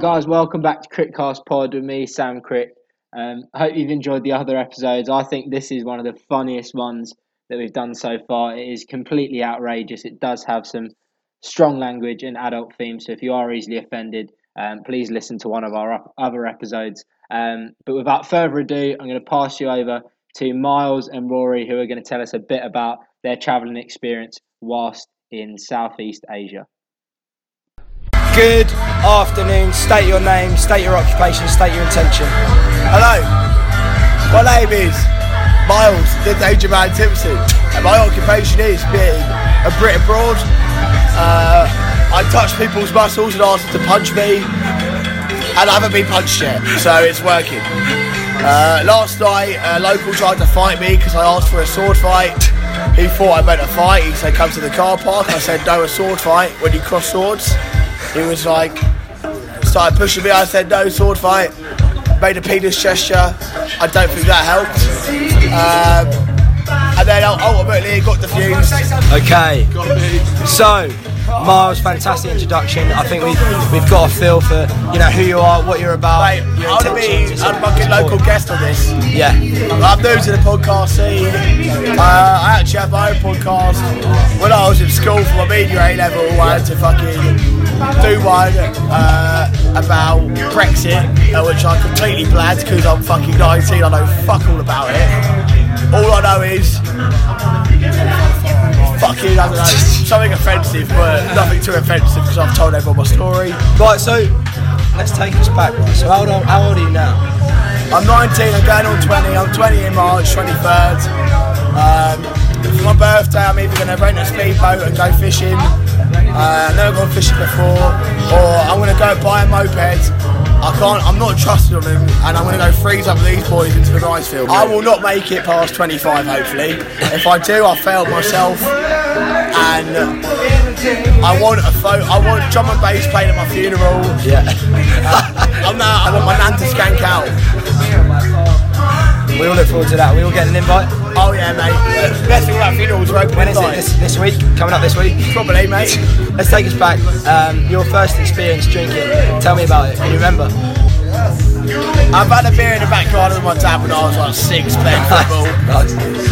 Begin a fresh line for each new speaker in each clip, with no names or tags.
Guys, welcome back to CrickCast Pod with me, Sam Crick. Um, I hope you've enjoyed the other episodes. I think this is one of the funniest ones that we've done so far. It is completely outrageous. It does have some strong language and adult themes, so if you are easily offended, um, please listen to one of our other episodes. Um, but without further ado, I'm going to pass you over to Miles and Rory, who are going to tell us a bit about their travelling experience whilst in Southeast Asia.
Good afternoon. State your name, state your occupation, state your intention.
Hello, my name is Miles, the Danger Man Timson, and my occupation is being a Brit abroad. Uh, I touch people's muscles and ask them to punch me, and I haven't been punched yet, so it's working. Uh, last night, a local tried to fight me because I asked for a sword fight. He thought I meant a fight. He said, "Come to the car park." I said, "No, a sword fight when you cross swords." He was like, started pushing me. I said, no, sword fight. Made a penis gesture. I don't think that helped. Um, and then ultimately he got defused.
Okay. So, Miles, fantastic introduction. I think we've we've got a feel for you know who you are, what you're about.
Mate,
your
I'll be a fucking local guest on this.
Yeah.
I'm new to the podcast scene. Uh, I actually have my own podcast. When I was in school for my media A level, I had to fucking do one uh, about Brexit, uh, which I completely blagged because I'm fucking 19. I know fuck all about it. All I know is fucking I don't know something offensive, but nothing too offensive because I've told everyone my story.
Right, so let's take us back. Right? So how old, are, how old are you now?
I'm 19. I'm going on 20. I'm 20 in March, 23rd. Um, for my birthday, I'm either going to rent a speedboat and go fishing uh, I've never gone fishing before, or I'm gonna go buy a moped. I can't. I'm not trusted on him, and I'm gonna go freeze up these boys into the rice field. I will not make it past 25, hopefully. If I do, I failed myself, and I want a photo. I want drum and bass playing at my funeral.
Yeah.
Uh, I'm now. I want my nan to skank out.
We all look forward to that. We all get an invite.
Oh yeah, mate. Best thing funerals are open.
When is it? This, this week? Coming up this week?
Probably, mate.
Let's take us back. Um, your first experience drinking. Tell me about it. Can you remember?
I've had a beer in the backyard of my dad when I was like six, playing football.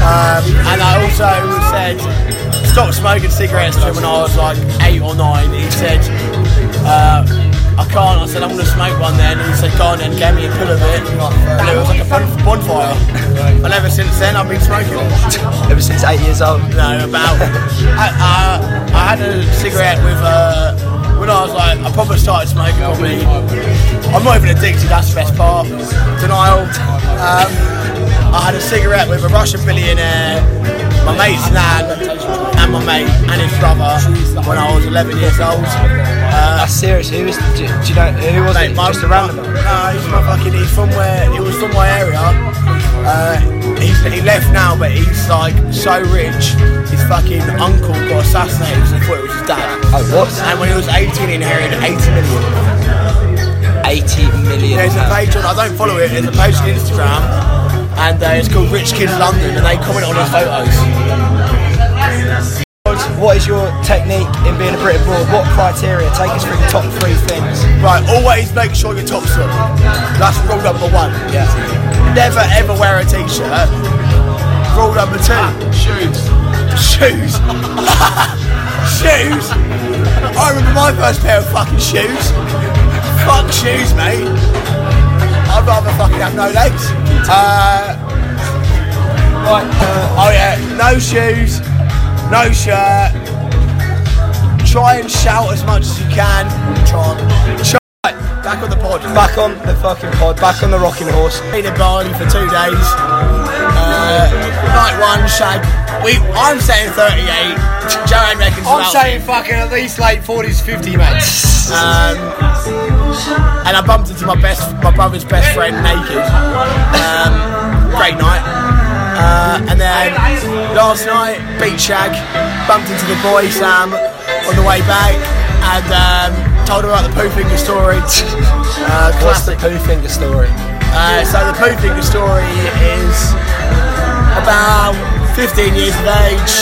um, and I also said stop smoking cigarettes to him when I was like eight or nine. He said. Uh, I can't. I said, I'm going to smoke one then. And he said, go on then, gave me a pull of it. And it was like a bonfire. And ever since then, I've been smoking.
Ever since eight years old?
No, about. I, uh, I had a cigarette with. Uh, when I was like, I probably started smoking probably. I'm not even addicted, that's the best part. Denial. Um, I had a cigarette with a Russian billionaire, my mate's nan, and my mate and his brother when I was 11 years old.
Uh, That's serious. Who was? Do, do you know who was
mate,
it?
My,
Just a random.
No, he's my fucking. He's from where. He was from my area. Uh, he's, he left now, but he's like so rich. His fucking uncle got assassinated because he thought it was his dad.
Oh, what?
And when he was 18, he inherited 80 million.
80 million.
There's a page on. I don't follow it. There's a page on Instagram, and uh, it's called Rich Kids London, and they comment on his photos.
What is your technique in being a Brit abroad? What criteria? Take us through the top three things.
Right, always make sure your top's on. That's rule number one.
Yeah.
Never ever wear a t-shirt. Rule number two. Shoes. Shoes. shoes. I remember my first pair of fucking shoes. Fuck shoes, mate. I'd rather fucking have no legs. Uh, right. Uh, oh yeah, no shoes, no shirt. Try and shout as much as you can. Try. Try. Back on the pod.
Back on the fucking pod. Back on the rocking horse.
Been in Bali for two days. Uh, night one, shag. We, I'm saying 38. Joanne reckons
I'm
about
saying fucking at least late 40s, 50, mate.
Um, and I bumped into my best, my brother's best friend naked. Um, great night. Uh, and then last night, beach shag, bumped into the boy Sam on the way back, and um, told him about the poo finger story. Uh, classic.
poo finger story?
Uh, so the poo finger story is about 15 years of age.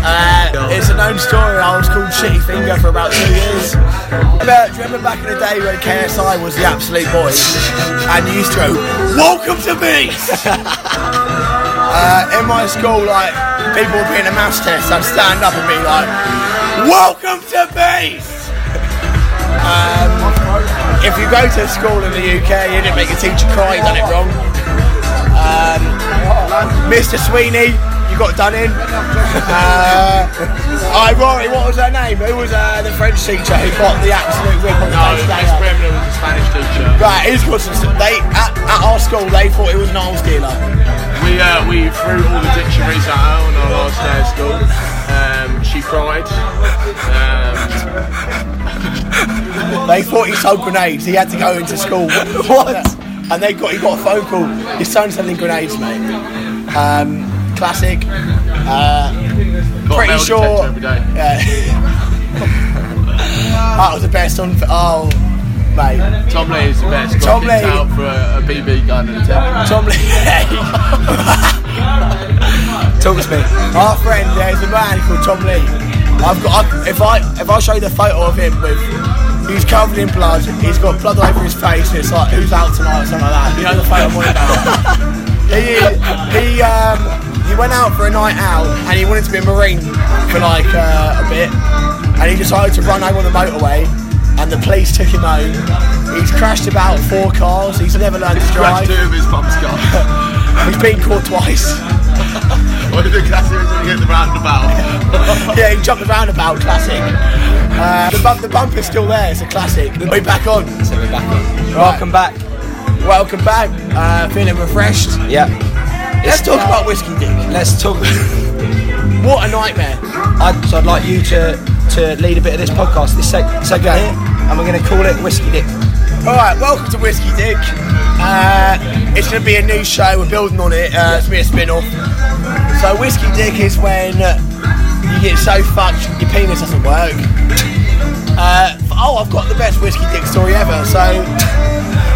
Uh, it's a known story. I was called Shitty Finger for about two years. Remember, do you remember back in the day when KSI was the absolute boy and you used to go, "Welcome to Beast." uh, in my school, like people would be in a maths test, I'd stand up and be like, "Welcome to Beast." Um, if you go to school in the UK, you didn't make a teacher cry, you done it wrong. Um, Mr. Sweeney, you got done in. Uh, I Rory, what was her name? Who was uh, the French teacher who got the absolute whip on the
No, Miss Bremner was a Spanish teacher.
Right, he's got some. They at, at our school, they thought it was an arms dealer.
We uh, we threw all the dictionaries at her on our last day of school. Um, she cried. Um,
They thought he sold grenades. He had to go into school. what? And they got he got a phone call. His son's selling grenades, mate. Um, classic. Uh, pretty sure.
detector every day.
Yeah. that was the best on. Oh, mate.
Tom Lee is the best. Got
Tom Lee.
out for a, a BB gun and a temper.
Tom Lee.
Talk to me.
Our friend, there's a man called Tom Lee. I've got. I, if I if I show you the photo of him with, he's covered in blood. He's got blood all over his face. And it's like who's out tonight or something like that. You know the photo I'm about. he he um he went out for a night out and he wanted to be a marine for like uh, a bit, and he decided to run home on the motorway. And the police took him home. He's crashed about four cars. He's never learned to drive.
Crashed two of his mum's car.
He's been caught twice.
What did the classic was to get the roundabout?
yeah, he jumped the roundabout, classic. Uh, the, bump, the bumper's still there, it's a classic. We're back on.
So we're back on. Welcome back.
Welcome back. Uh, feeling refreshed.
Yeah.
Let's talk about Whiskey Dick.
Let's talk.
What a nightmare.
I'd, so I'd like you to to lead a bit of this podcast, this seg- segment
Okay.
here, and we're going to call it Whiskey Dick.
Alright, welcome to Whiskey Dick. Uh, it's going to be a new show, we're building on it. Uh, it's going to be a spin off. So, Whiskey Dick is when uh, you get so fucked your penis doesn't work. Uh, oh, I've got the best Whiskey Dick story ever. So,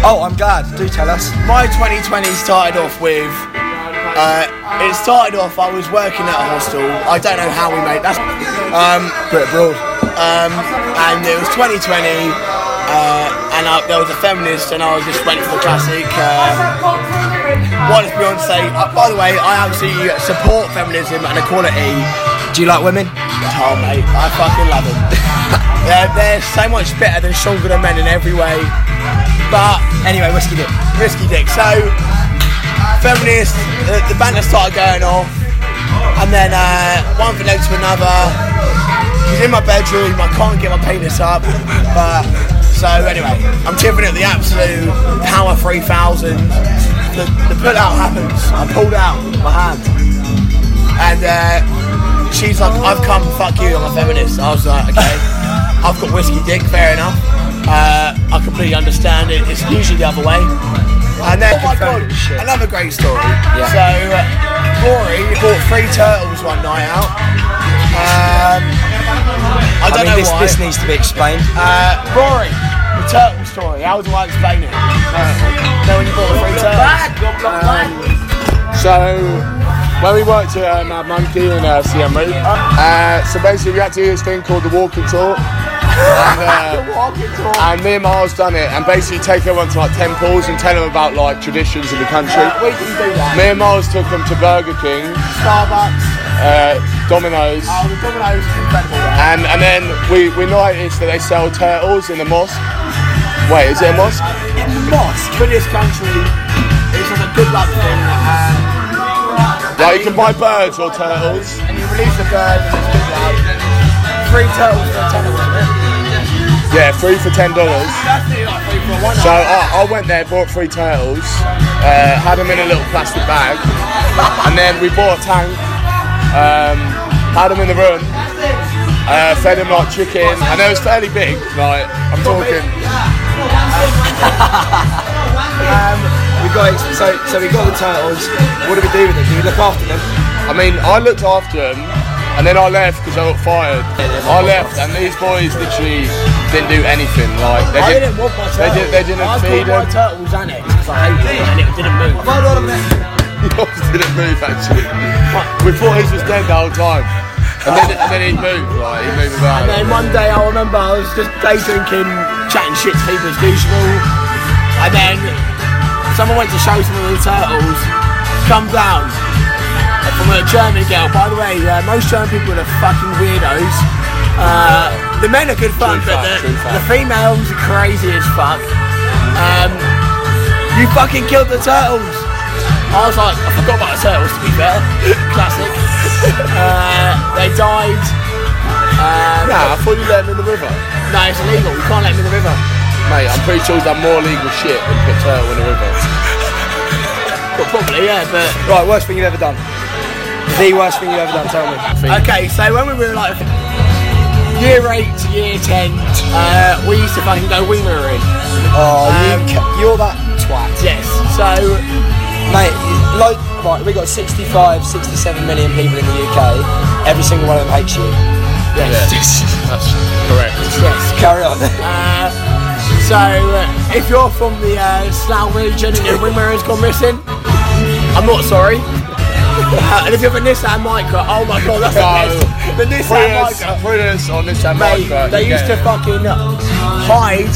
Oh, I'm glad. Do tell us.
my 2020 started off with. Uh, it started off. I was working at a hostel. I don't know how we made that. Um,
Brit abroad.
Um, and it was 2020. Uh, and I, there was a feminist, and I was just went for the classic. Uh, what does Beyonce? Uh, by the way, I absolutely support feminism and equality.
Do you like women?
Oh mate, I fucking love them. they're, they're so much better than stronger than men in every way. But
Anyway, Whiskey Dick.
risky dick. So, feminist, the, the banter started going off, and then uh, one thing led to another. He's in my bedroom, I can't get my penis up, but so anyway, I'm giving it the absolute power 3000. The, the pull out happens. I pulled out my hand, and uh, she's like, "I've come, fuck you, I'm a feminist." I was like, "Okay, I've got whiskey dick, fair enough." Uh, I completely understand it. It's usually the other way. And then, oh my god, another great story. So, uh, Rory bought three turtles one night out. Um, I
I
don't
mean,
know
this,
why.
this needs to be explained.
Uh, Rory, the turtle story. How do I explain it? No, when you bought the three turtles.
So, when we worked at uh, Mad Monkey in uh, Siem Reap, uh, so basically we had to do this thing called the walking tour. And, uh, and me and Miles done it, and basically take everyone to like temples and tell them about like traditions in the country.
we can do that.
Me and Miles took them to Burger King,
Starbucks.
Uh, Domino's,
Oh, the Domino's is incredible.
And and then we we noticed that they sell turtles in the mosque. Wait, is it a mosque?
in the mosque for this country, it's like a good luck thing. Um,
Like you can buy birds or turtles.
and you release the bird and it's good luck. Three turtles for a tenner.
Yeah, three for ten dollars.
That's nearly like three for one.
So I, I went there, bought three turtles, uh, had them in a little plastic bag, and then we bought a tank, um, had them in the room, uh, fed them like chicken, I know it's fairly big. Like I'm talking,
Um, we got so so we got the turtles. What do we do with them? Do we look after them?
I mean, I looked after them, and then I left because I got fired. I left, and these boys literally didn't do anything. Like they didn't,
didn't want my
they
turtles.
did, they didn't
I
feed
called my
them.
turtles annex because I hated it and it didn't move.
Didn't move actually. We thought his was dead the whole time. And then, and then he moved, move, right? He'd move about.
And then one day I remember I was just day drinking, chatting shit to people as usual. And then someone went to show some of the turtles, come down from a German girl. By the way, uh, most German people are fucking weirdos. Uh, the men are good fun,
True
but
fact,
the, the females are crazy as fuck. Um, you fucking killed the turtles. I was like, I forgot about the turtles to be fair. Classic. Uh, they died. Uh,
Nah, I thought you let him in the river.
no, it's illegal. We can't let them in the river.
Mate, I'm pretty sure he's done more illegal shit than put turtle in the river.
Well, probably, yeah, but.
Right, worst thing you've ever done. The worst thing you've ever done. Tell me.
Okay, so when we were like year 8 to year 10, uh, we used to fucking go wing mirroring.
Oh,
Um,
you, ca- you're that twat.
Yes, so.
Mate, like, right, we got 65, 67 million people in the UK. Every single one of them hates you.
Yes.
That's correct.
Yes.
Carry on.
Uh, so, uh, if you're from the uh, Slough region and your wing mirror's gone missing, I'm not sorry. Uh, and if you have a Nissan Micra, oh my god, that's the
No.
best. The Nissan Micra.
Prius on this time,
Mate, they used to fucking hide.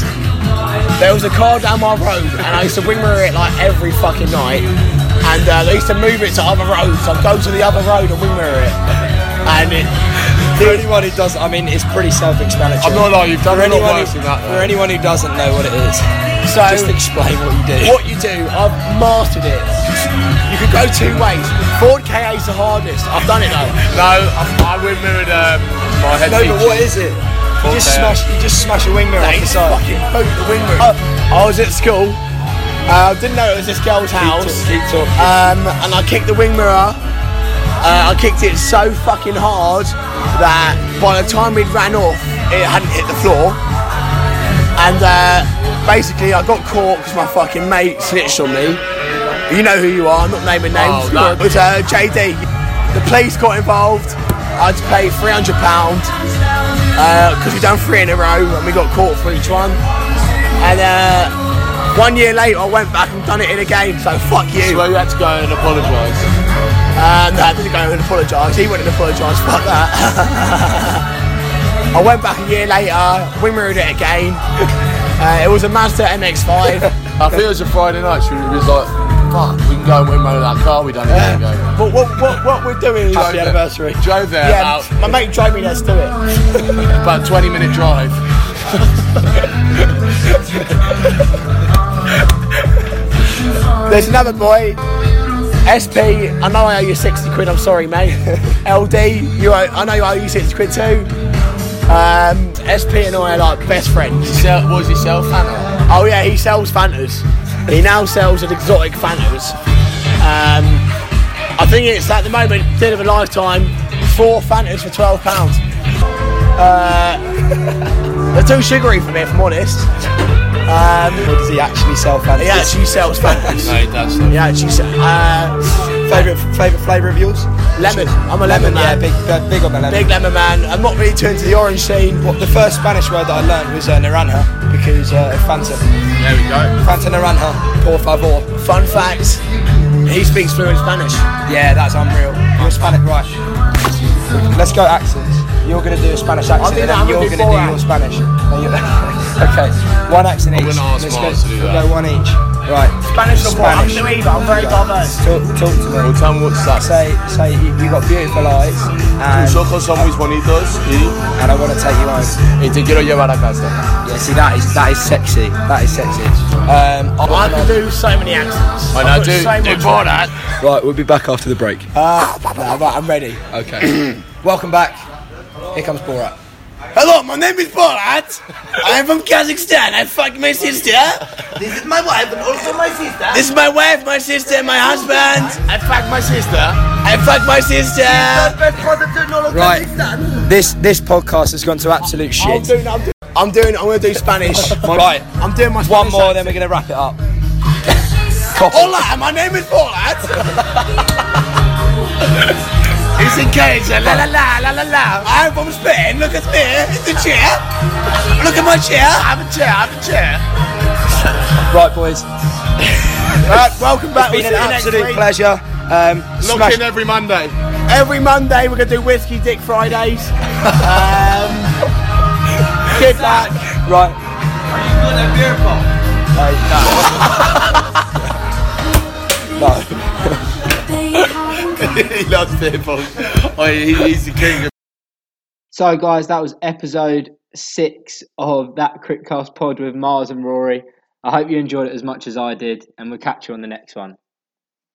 There was a car down my road, and I used to wing mirror it like every fucking night. And uh, they used to move it to other roads. I'd go to the other road and wing mirror it. And it,
For anyone who does, I mean, it's pretty self-explanatory.
I'm not lying, you've done
for
a lot
anyone
worse
who,
than that,
For anyone who doesn't know what it is,
so
just explain what you do.
what you do, I've mastered it. You can go two ways. Ford KA is the hardest. I've done it though.
No, I, I win mirrored um, my head
No,
teacher.
but what is it? You just smash, you just smash a wing mirror off the side.
fucking the wing mirror. I was at school. Uh, didn't know it was this girl's house.
Keep talking.
Um, and I kicked the wing mirror. Uh, I kicked it so fucking hard that by the time we'd ran off, it hadn't hit the floor. And uh, basically, I got caught because my fucking mate snitched on me. You know who you are. I'm not naming names.
Oh,
it was uh, JD. The police got involved. I had to pay 300 pounds because we done three in a row and we got caught for each one. And uh, one year later, I went back and done it in a game. So fuck you.
Well, you had to go and apologise.
Uh, no, I didn't go and apologise. He went and apologised. Fuck that. I went back a year later, wing mirrored it again. Uh, it was a Mazda MX-5.
I think it was a Friday night. She was like, "Fuck, we can go and win mirror that car we done a year ago."
but what, what, what we're doing is...
Drove there- Drove there
Yeah,
about,
my mate drove me there to do it.
about 20 minute drive.
There's another boy. SP, I know I owe you 60 quid, I'm sorry, mate. LD, you owe, I know I owe you 60 quid too. Um, SP and I are like best friends.
Sell, was he sell Fanta?
Oh yeah, he sells Fantas. He now sells an exotic Fantas. Um, I think it's at the moment, deal of a lifetime, four Fantas for twelve pounds. Uh, they're too sugary for me, if I'm honest. Um,
Or does he actually sell fancy?
he actually sells Fantas.
No, he does.
He actually sells. Uh,
Favourite, favourite flavour of yours?
Lemon. I'm a lemon,
Yeah,
man.
big, uh, big on the lemon.
Big lemon man. I'm not really too into the orange scene.
What, the first Spanish word that I learned was uh, naranja because uh, Fanta.
There we go.
Fanta naranja, por favor.
Fun fact: he speaks fluent Spanish.
Yeah, that's unreal. You're Spanish, right? Let's go accents. You're going to do a Spanish accent,
do
and then you're
gonna do
to your Spanish. No, okay, one accent
I'm
each.
gonna ask
Let's go,
to do that.
go one each. Right.
Spanish or what? I'm
Spanish.
new either. I'm very diverse.
Talk, talk to me.
Well, tell me what's that.
Say, say you, you got beautiful eyes, and,
Tus ojos son muy bonitos y,
and I want to take you home.
y te quiero llevar a casa.
Yeah, see that is that is sexy. That is sexy. Um,
I can do so many accents.
I
I've
know, do,
so
do
much-
for that.
Right, we'll be back after the break.
Uh, right, I'm ready.
Okay. Welcome back. Here comes Borat.
Hello, my name is Borat. I'm from Kazakhstan. I fucked my sister.
This is my wife and also my sister.
This is my wife, my sister, and my husband.
I fucked my sister.
I fucked my sister.
best positive
Right. This this podcast has gone to absolute
I'm
shit.
doing. I'm doing. I'm doing. I'm gonna do Spanish.
Right.
I'm doing my
One
Spanish
more, then we're gonna wrap it up. Copy.
Hola, my name is Borat. it's in case. La la la la la la. I'm from Spain. Look at me. It's a chair. Look at my chair. I have a chair. I have a chair.
Right, boys.
Right, welcome back.
It's been an
see you next
absolute
week.
pleasure. Um,
Lock
smash,
in every Monday.
Every Monday we're gonna do whiskey dick Fridays. Um, good luck.
Right.
Are you good at beer pong.
he loves pong. Oh, he, he's the king.
So, guys, that was episode six of that CrickCast pod with Mars and Rory. I hope you enjoyed it as much as I did, and we'll catch you on the next one.